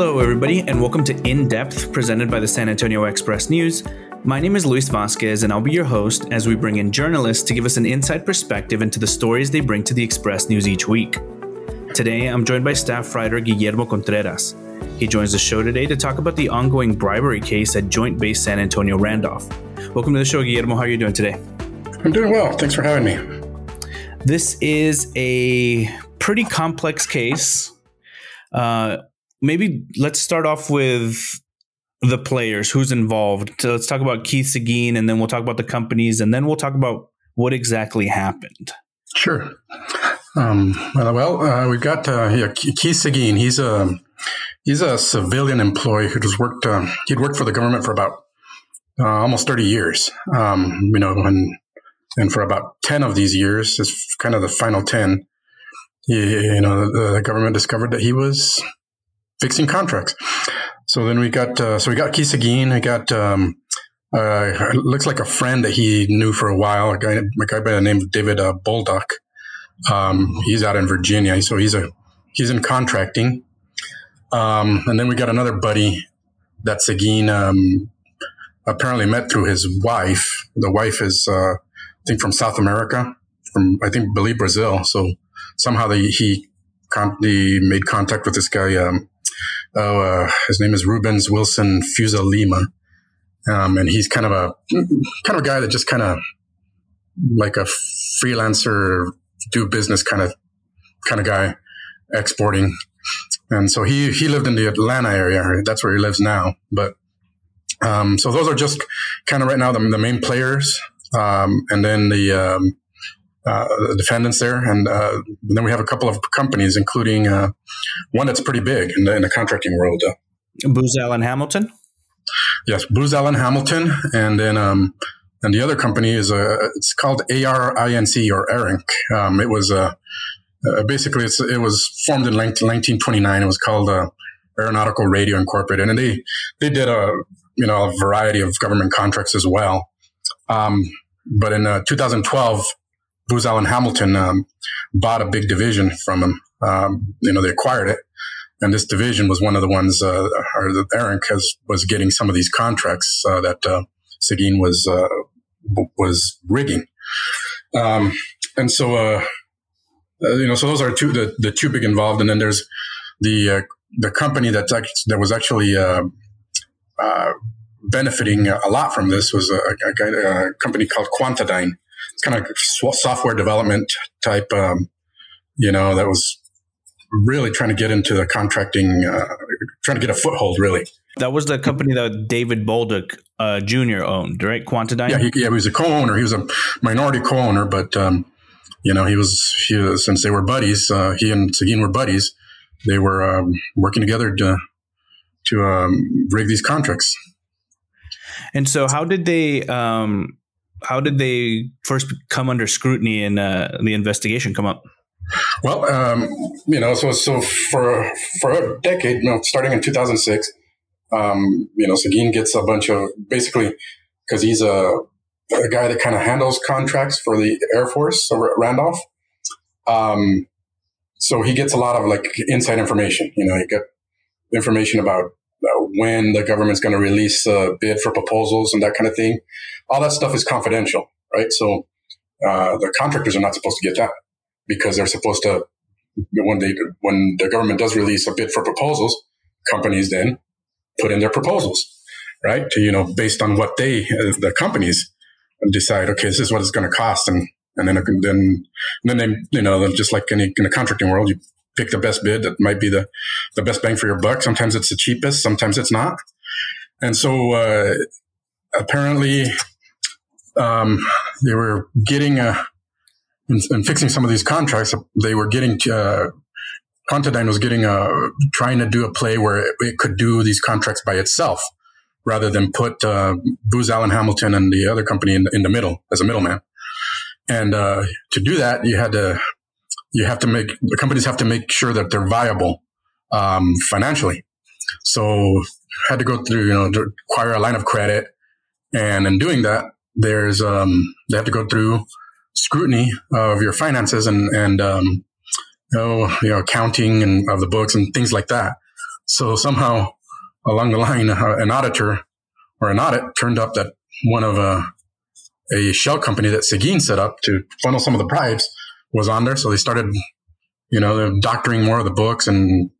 Hello, everybody, and welcome to In Depth, presented by the San Antonio Express News. My name is Luis Vasquez, and I'll be your host as we bring in journalists to give us an inside perspective into the stories they bring to the Express News each week. Today, I'm joined by staff writer Guillermo Contreras. He joins the show today to talk about the ongoing bribery case at Joint Base San Antonio Randolph. Welcome to the show, Guillermo. How are you doing today? I'm doing well. Thanks for having me. This is a pretty complex case. Uh, maybe let's start off with the players, who's involved. So let's talk about Keith Seguin, and then we'll talk about the companies, and then we'll talk about what exactly happened. Sure. Um, well, uh, we've got uh, yeah, Keith Seguin. He's a he's a civilian employee who just worked. Uh, he'd worked for the government for about uh, almost thirty years. Um, you know, and and for about ten of these years, is kind of the final ten. He, you know, the, the government discovered that he was fixing contracts. So then we got uh, so we got Seguin. We got um, uh, looks like a friend that he knew for a while, a guy, a guy by the name of David uh, Bolduc. Um, he's out in Virginia, so he's a he's in contracting. Um, and then we got another buddy that Seguin um, apparently met through his wife. The wife is, uh, I think, from South America, from I think believe Brazil. So somehow he con- he made contact with this guy. Um, oh, uh, his name is Rubens Wilson Fusa Lima, um, and he's kind of a kind of a guy that just kind of like a freelancer, do business kind of kind of guy, exporting. And so he he lived in the Atlanta area. That's where he lives now. But um, so those are just kind of right now the, the main players, um, and then the um, uh, defendants there, and, uh, and, then we have a couple of companies, including uh, one that's pretty big in the, in the contracting world. Booz Allen Hamilton. Yes, Booz Allen Hamilton, and then um, and the other company is a it's called ARINC or ARINC. Um, it was a uh, basically it was formed in 1929. It was called uh, Aeronautical Radio Incorporated, and they they did a you know a variety of government contracts as well. Um, but in uh, 2012, Booz Allen Hamilton um, bought a big division from them. Um, you know, they acquired it, and this division was one of the ones, uh, or ARINC has was getting some of these contracts uh, that uh, Seguin was uh, was rigging, um, and so uh, uh, you know, so those are two the, the two big involved, and then there's the the company that that was actually benefiting a lot from this was a, a, a company called Quantadyne kind of software development type, um, you know, that was really trying to get into the contracting, uh, trying to get a foothold, really. That was the company that David Bolduc uh, Jr. owned, right? Quantadyne? Yeah, he, yeah, he was a co-owner. He was a minority co-owner, but, um, you know, he was, he was, since they were buddies, uh, he and Seguin were buddies, they were um, working together to, to um, rig these contracts. And so, how did they um, how did they first come under scrutiny and uh, the investigation come up? Well, um, you know, so so for for a decade, you know, starting in 2006, um, you know, Seguin gets a bunch of basically because he's a, a guy that kind of handles contracts for the Air Force so Randolph. Um, so he gets a lot of like inside information. You know, you get information about when the government's going to release a bid for proposals and that kind of thing. All that stuff is confidential, right? So uh, the contractors are not supposed to get that because they're supposed to when they when the government does release a bid for proposals, companies then put in their proposals, right? To you know based on what they uh, the companies decide. Okay, this is what it's going to cost, and and then then then they you know just like in, in the contracting world, you pick the best bid that might be the, the best bang for your buck. Sometimes it's the cheapest, sometimes it's not. And so uh, apparently um, they were getting a, and fixing some of these contracts, they were getting uh, Quantadyne was getting a, trying to do a play where it, it could do these contracts by itself rather than put uh, Booz Allen Hamilton and the other company in, in the middle as a middleman. And uh, to do that, you had to you have to make the companies have to make sure that they're viable um, financially. So had to go through, you know, to acquire a line of credit, and in doing that, there's um, they have to go through scrutiny of your finances and and um, you know, you know accounting and of the books and things like that. So somehow along the line, uh, an auditor or an audit turned up that one of uh, a shell company that Seguin set up to funnel some of the bribes was on there. So they started, you know, doctoring more of the books and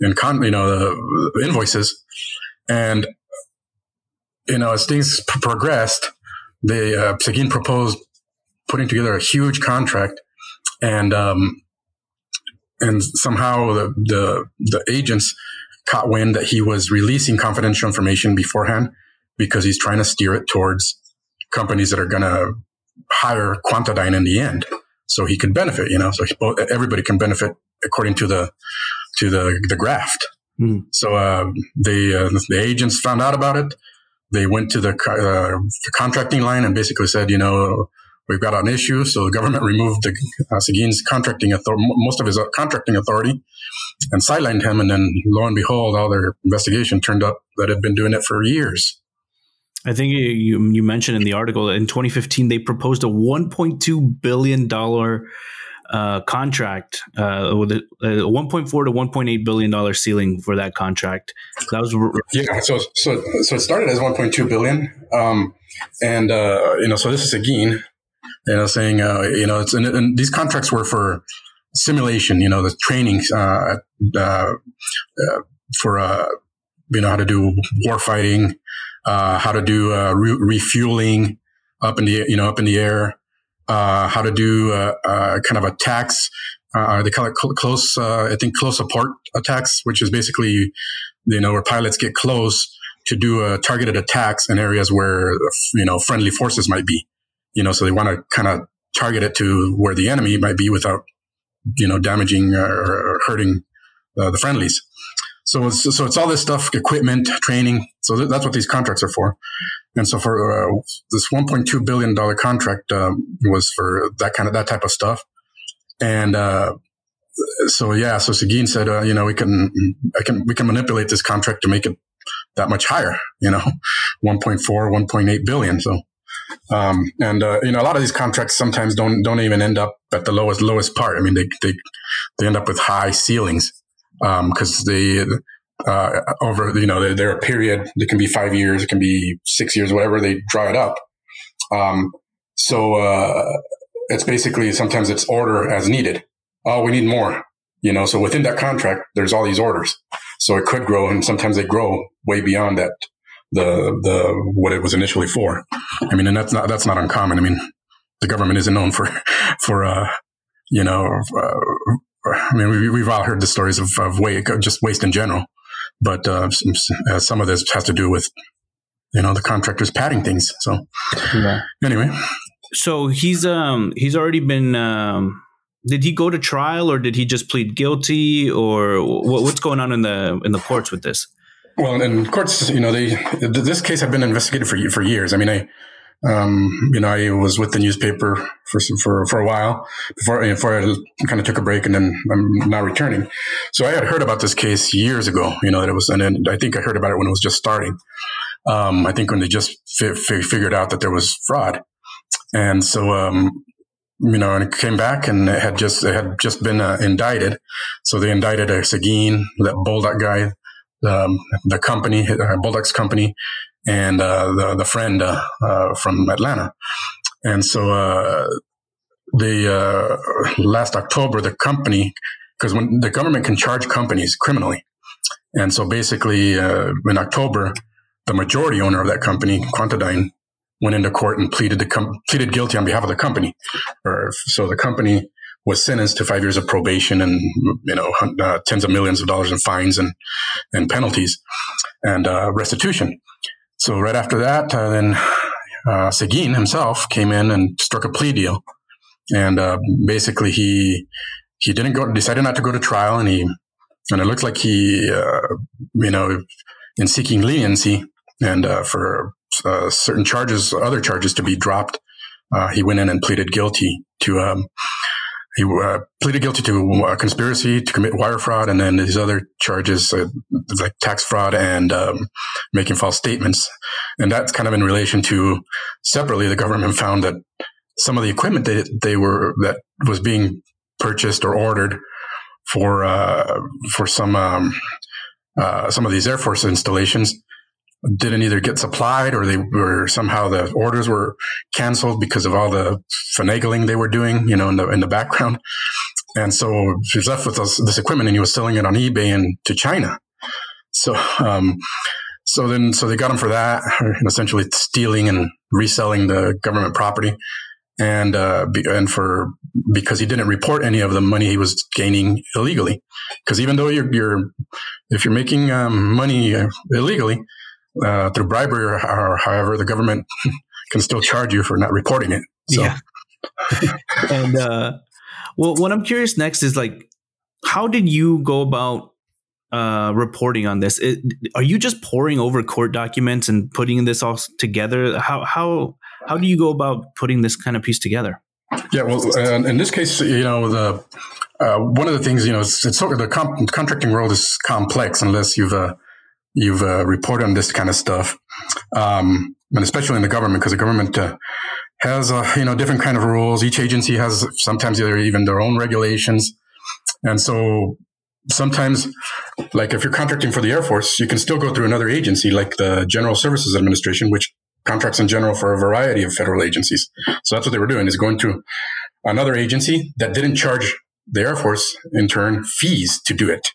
and con, you know, the invoices. And you know, as things p- progressed, they uh, Seguin proposed putting together a huge contract, and um, and somehow the, the the agents caught wind that he was releasing confidential information beforehand because he's trying to steer it towards companies that are going to hire Quantadyne in the end, so he could benefit. You know, so he, everybody can benefit according to the to the the graft. Mm. So uh, the uh, the agents found out about it. They went to the, uh, the, contracting line and basically said, you know, we've got an issue. So the government removed the, uh, Seguin's contracting authority, most of his uh, contracting authority, and sidelined him. And then lo and behold, all their investigation turned up that had been doing it for years. I think you, you mentioned in the article in 2015 they proposed a 1.2 billion dollar uh, contract uh, with a, a 1.4 to 1.8 billion dollar ceiling for that contract. That was yeah. So so so it started as 1.2 billion, um, and uh, you know so this is again, you know saying uh, you know it's and, and, these contracts were for simulation. You know the training uh, uh, for you know how to do war fighting, how to do re- refueling up in the you know up in the air uh, how to do uh, uh, kind of attacks. Uh, they call it cl- close, I think, close support attacks, which is basically, you know, where pilots get close to do targeted attacks in areas where, you know, friendly forces might be. You know, so they want to kind of target it to where the enemy might be without, you know, damaging or hurting uh, the friendlies. So it's, so it's all this stuff, equipment, training. So th- that's what these contracts are for. And so for uh, this 1.2 billion dollar contract um, was for that kind of that type of stuff. And uh, so yeah, so Seguin said, uh, you know, we can, I can, we can manipulate this contract to make it that much higher. You know, 1.4, 1.8 billion. So. Um, and uh, you know, a lot of these contracts sometimes don't don't even end up at the lowest lowest part. I mean, they they, they end up with high ceilings because um, they uh, over you know they're, a period. It can be five years, it can be six years, whatever. They draw it up. Um, so uh, it's basically sometimes it's order as needed. Oh, we need more. You know, so within that contract, there's all these orders. So it could grow, and sometimes they grow way beyond that the the what it was initially for. I mean, and that's not that's not uncommon. I mean, the government isn't known for for uh, you know uh, I mean, we, we've all heard the stories of, of waste, just waste in general, but uh, some, uh, some, of this has to do with, you know, the contractors padding things. So, yeah. anyway, so he's um he's already been um did he go to trial or did he just plead guilty or what, what's going on in the in the courts with this? Well, in courts, you know, they this case had been investigated for for years. I mean, I um, you know, I was with the newspaper for for for a while before before I kind of took a break, and then I'm now returning. So I had heard about this case years ago. You know that it was, and then I think I heard about it when it was just starting. Um, I think when they just fi- fi- figured out that there was fraud, and so um, you know, and it came back and it had just it had just been uh, indicted. So they indicted a Seguin, that Bolduc guy, um, the company, uh, Bolduc's company, and uh, the the friend uh, uh, from Atlanta, and so the last October the company because when the government can charge companies criminally, and so basically in October the majority owner of that company, Quantadyne, went into court and pleaded com- pleaded guilty on behalf of the company, or so the company was sentenced to five years of probation and you know uh, tens of millions of dollars in fines and and penalties and uh, restitution. So right after that, uh, then uh, Seguin himself came in and struck a plea deal, and uh, basically he he didn't go decided not to go to trial, and he and it looked like he uh, you know in seeking leniency and uh, for uh, certain charges, other charges to be dropped, uh, he went in and pleaded guilty to um, he uh, pleaded guilty to conspiracy to commit wire fraud, and then these other charges uh, like tax fraud and um, making false statements. And that's kind of in relation to separately, the government found that some of the equipment that they were that was being purchased or ordered for uh, for some um, uh, some of these Air Force installations didn't either get supplied or they were somehow the orders were canceled because of all the finagling they were doing, you know, in the in the background. And so he was left with this, this equipment and he was selling it on eBay and to China. So, um, so then, so they got him for that, essentially stealing and reselling the government property. And, uh, and for, because he didn't report any of the money he was gaining illegally. Because even though you're, you're, if you're making um, money illegally, uh, through bribery or, or, however, the government can still charge you for not reporting it. So. Yeah. and uh, well, what I'm curious next is like, how did you go about uh, reporting on this? It, are you just poring over court documents and putting this all together? How how how do you go about putting this kind of piece together? Yeah, well, uh, in this case, you know, the uh, one of the things, you know, it's, it's sort of the com- contracting world is complex unless you've uh, you've uh, reported on this kind of stuff, um, and especially in the government, because the government uh, has uh, you know different kind of rules. Each agency has sometimes even their own regulations, and so sometimes, like if you're contracting for the Air Force, you can still go through another agency, like the General Services Administration, which contracts in general for a variety of federal agencies. So that's what they were doing is going to another agency that didn't charge the Air Force in turn fees to do it.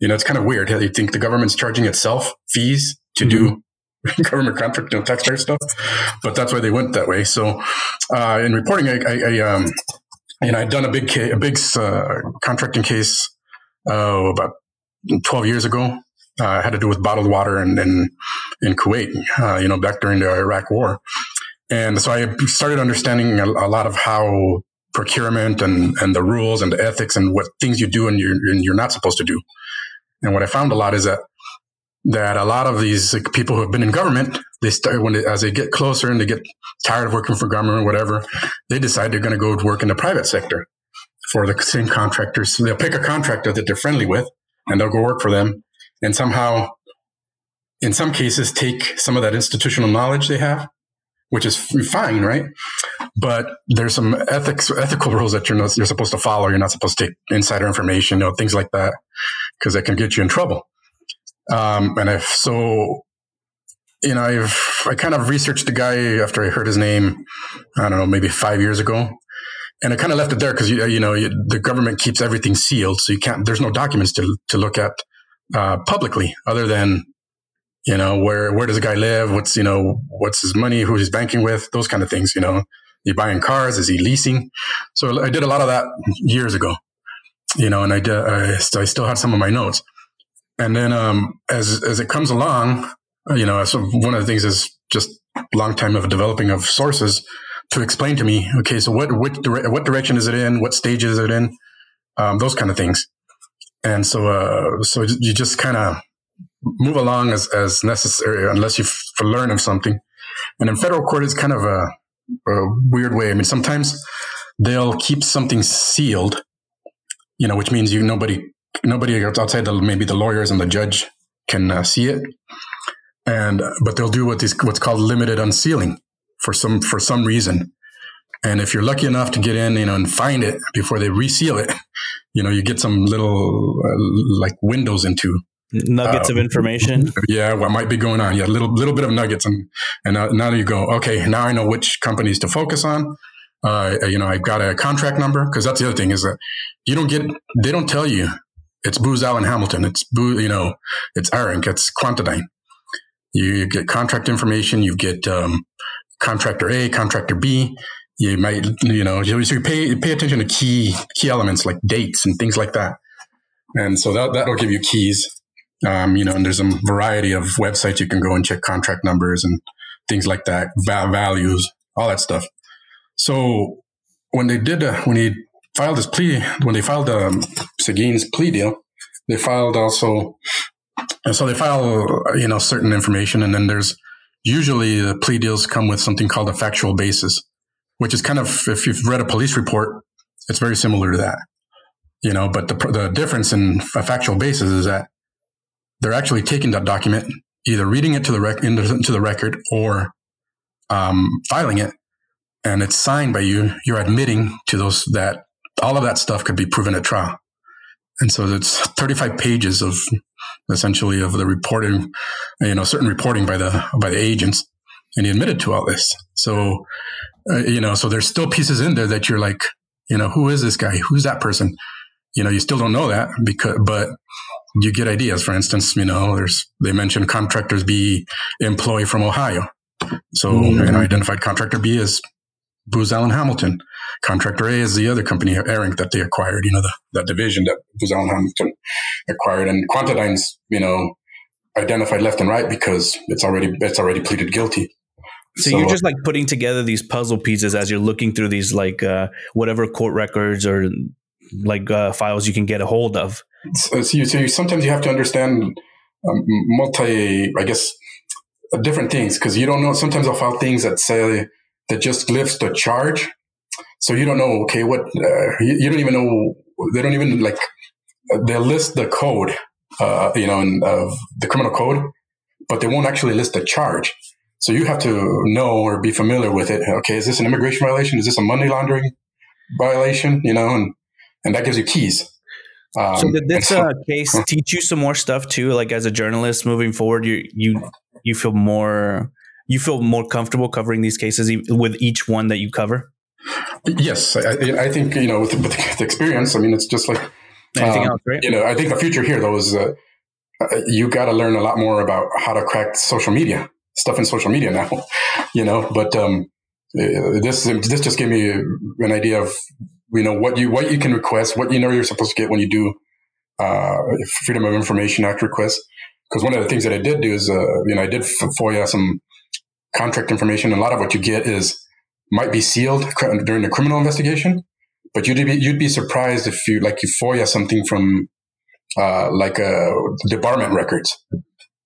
You know, it's kind of weird. You think the government's charging itself fees to mm-hmm. do government contract, you know, taxpayer stuff, but that's why they went that way. So, uh, in reporting, I, I, I um, you know, I'd done a big, a big uh, contracting case uh, about 12 years ago. Uh, had to do with bottled water in, in, in Kuwait, uh, you know, back during the Iraq war. And so I started understanding a, a lot of how procurement and, and the rules and the ethics and what things you do and you're, and you're not supposed to do. And what I found a lot is that that a lot of these like, people who have been in government, they start when they, as they get closer and they get tired of working for government or whatever, they decide they're going to go work in the private sector for the same contractors. So they'll pick a contractor that they're friendly with and they'll go work for them and somehow, in some cases, take some of that institutional knowledge they have, which is fine, right? But there's some ethics, ethical rules that you're not, you're supposed to follow. You're not supposed to take insider information, you know, things like that, because that can get you in trouble. Um, and if so, you know, I've I kind of researched the guy after I heard his name. I don't know, maybe five years ago, and I kind of left it there because you, you know you, the government keeps everything sealed, so you can't. There's no documents to to look at uh, publicly other than you know where where does the guy live? What's you know what's his money? Who he's banking with? Those kind of things. You know, he buying cars? Is he leasing? So I did a lot of that years ago. You know, and I I, I still have some of my notes. And then um, as as it comes along, you know, so one of the things is just long time of developing of sources to explain to me, okay, so what what, dire- what direction is it in? What stage is it in? Um, those kind of things. And so, uh, so you just kind of move along as, as necessary unless you f- learn of something. And in federal court, it's kind of a, a weird way. I mean, sometimes they'll keep something sealed, you know, which means you nobody nobody outside the maybe the lawyers and the judge can uh, see it. And but they'll do what is what's called limited unsealing, for some for some reason. And if you're lucky enough to get in, you know, and find it before they reseal it, you know, you get some little uh, like windows into nuggets uh, of information. Yeah, what might be going on? Yeah, little little bit of nuggets, and and now, now you go, okay, now I know which companies to focus on. Uh, you know, I've got a contract number because that's the other thing is that you don't get they don't tell you it's Booz Allen Hamilton, it's Boo, you know, it's ARINC, it's Quantadyne. You, get contract information, you get um, contractor A, contractor B. You might, you know, you pay pay attention to key key elements like dates and things like that. And so that that'll give you keys. Um, you know, and there's a variety of websites you can go and check contract numbers and things like that, va- values, all that stuff. So when they did, uh, when he filed his plea, when they filed um, Seguin's plea deal, they filed also, and so they file, you know, certain information, and then there's usually the plea deals come with something called a factual basis, which is kind of, if you've read a police report, it's very similar to that. You know, but the, the difference in a factual basis is that they're actually taking that document, either reading it to the rec- into the record or um, filing it, and it's signed by you. You're admitting to those that all of that stuff could be proven at trial. And so it's 35 pages of essentially of the reporting, you know, certain reporting by the by the agents, and he admitted to all this. So, uh, you know, so there's still pieces in there that you're like, you know, who is this guy? Who's that person? You know, you still don't know that because, but you get ideas. For instance, you know, there's they mentioned contractors B employee from Ohio. So, mm-hmm. you know, identified contractor B is Booz Allen Hamilton. Contractor A is the other company, ARINC, that they acquired, you know, the, that division that Booz Allen Hamilton acquired. And Quantadyne's, you know, identified left and right because it's already it's already pleaded guilty. So, so, you're just like putting together these puzzle pieces as you're looking through these like uh, whatever court records or like uh, files you can get a hold of. So, so, you, so you, sometimes you have to understand um, multi, I guess, different things because you don't know. Sometimes I'll file things that say that just lifts the charge. So you don't know, okay, what, uh, you, you, don't even know, they don't even like, they'll list the code, uh, you know, in, uh, the criminal code, but they won't actually list the charge. So you have to know or be familiar with it. Okay, is this an immigration violation? Is this a money laundering violation? You know, and, and that gives you keys. Um, so did this so, uh, case teach you some more stuff too? Like as a journalist moving forward, you you you feel more you feel more comfortable covering these cases with each one that you cover? Yes, I, I think you know with, with, the experience. I mean, it's just like anything um, else, right? You know, I think the future here though is uh, you got to learn a lot more about how to crack social media stuff in social media now. you know, but um, uh, this this just gave me an idea of you know what you what you can request, what you know you're supposed to get when you do uh, Freedom of Information Act requests. Because one of the things that I did do is, uh, you know, I did FOIA some contract information. A lot of what you get is might be sealed during the criminal investigation, but you'd be you'd be surprised if you like you FOIA something from uh, like uh, debarment records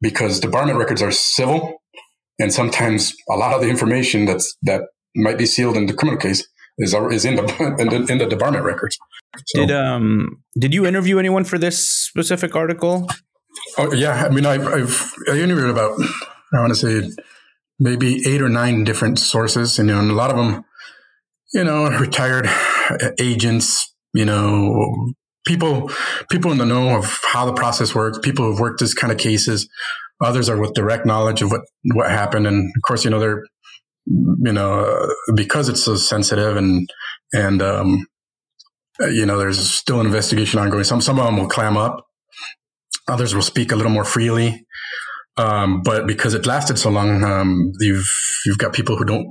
because debarment records are civil, and sometimes a lot of the information that's that might be sealed in the criminal case is is in the in the, in the debarment records. So, did um did you interview anyone for this specific article? Oh yeah, I mean I I've, I interviewed about I want to say maybe eight or nine different sources, and, you know, and a lot of them, you know, retired agents, you know, people people in the know of how the process works, people who've worked this kind of cases. Others are with direct knowledge of what what happened, and of course, you know, they're you know because it's so sensitive and and um, you know, there's still an investigation ongoing. Some some of them will clam up. Others will speak a little more freely. Um, but because it lasted so long, um, you've you've got people who don't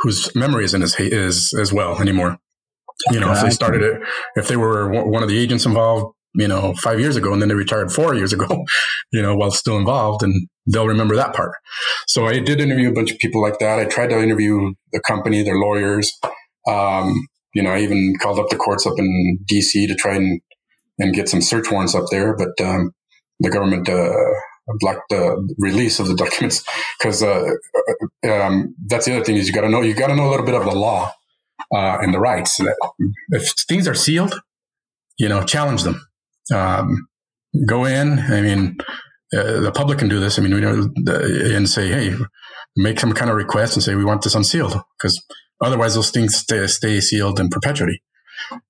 whose memory isn't as is as well anymore. You know, if they started it, if they were one of the agents involved, you know, five years ago, and then they retired four years ago, you know, while still involved, and they'll remember that part. So I did interview a bunch of people like that. I tried to interview the company, their lawyers. Um, you know, I even called up the courts up in D.C. to try and and get some search warrants up there, but um, the government uh, block the release of the documents because uh, uh, um, that's the other thing is you got to know you got to know a little bit of the law uh, and the rights. If things are sealed, you know, challenge them. Um, go in. I mean, uh, the public can do this. I mean, we know and say, hey, make some kind of request and say we want this unsealed because otherwise those things stay, stay sealed in perpetuity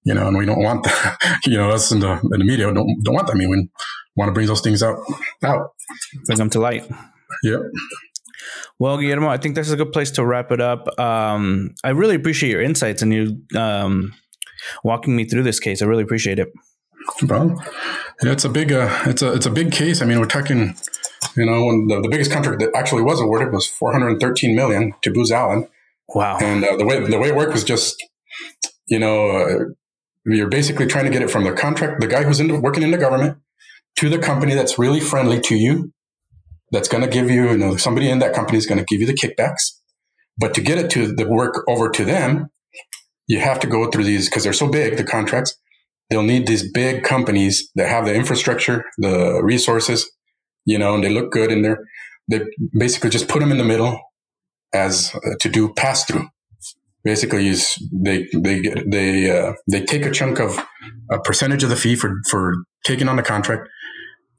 you know, and we don't want that. you know, us in the in the media don't don't want that. I mean, we want to bring those things out out, bring them to light. Yeah. Well, Guillermo, I think this is a good place to wrap it up. Um, I really appreciate your insights and you um, walking me through this case. I really appreciate it. Well, yeah, it's a big uh, it's a it's a big case. I mean, we're talking, you know, when the, the biggest contract that actually was awarded was 413 million to Booz Allen. Wow. And uh, the way the way it worked was just you know, uh, you're basically trying to get it from the contract, the guy who's in, working in the government to the company that's really friendly to you, that's going to give you, you know, somebody in that company is going to give you the kickbacks. But to get it to the work over to them, you have to go through these because they're so big, the contracts. They'll need these big companies that have the infrastructure, the resources, you know, and they look good in there. They basically just put them in the middle as uh, to do pass through basically is they they they uh, they take a chunk of a percentage of the fee for for taking on the contract,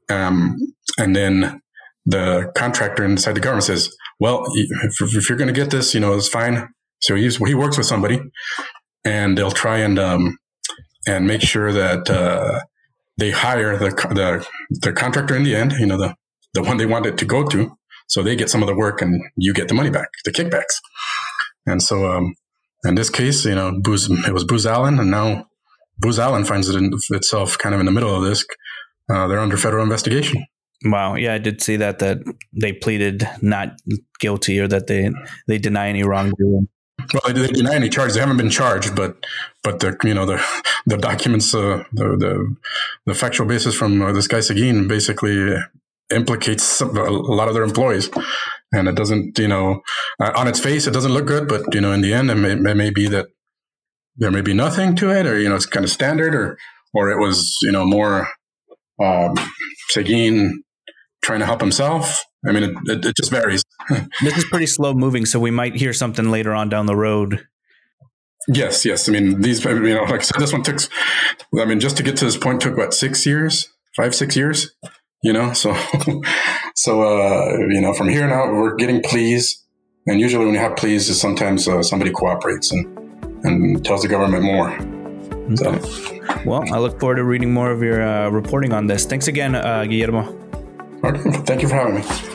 um, and then the contractor inside the government says, "Well, if, if you're going to get this, you know, it's fine." So he's he works with somebody, and they'll try and um, and make sure that uh, they hire the the the contractor in the end. You know, the the one they want it to go to. So they get some of the work, and you get the money back, the kickbacks. And so, um, in this case, you know, Booz, it was Booz Allen, and now Booz Allen finds it in itself kind of in the middle of this. Uh, they're under federal investigation. Wow. Yeah, I did see that that they pleaded not guilty or that they they deny any wrongdoing. Well, they, deny any charges. They haven't been charged, but but the you know the the documents, uh, the, the the factual basis from uh, this guy Seguin basically implicates some, a lot of their employees, and it doesn't you know uh, on its face it doesn't look good, but you know in the end it may, it may be that there may be nothing to it, or you know it's kind of standard, or or it was you know more um, Seguin trying to help himself. I mean, it, it, it just varies. this is pretty slow moving, so we might hear something later on down the road. Yes, yes. I mean, these, you know, like I said, this one took, I mean, just to get to this point took what, six years, five, six years, you know? So, so, uh, you know, from here on out, we're getting pleas. And usually when you have pleas, is sometimes uh, somebody cooperates and, and tells the government more. Okay. So. Well, I look forward to reading more of your uh, reporting on this. Thanks again, uh, Guillermo. Thank you for having me.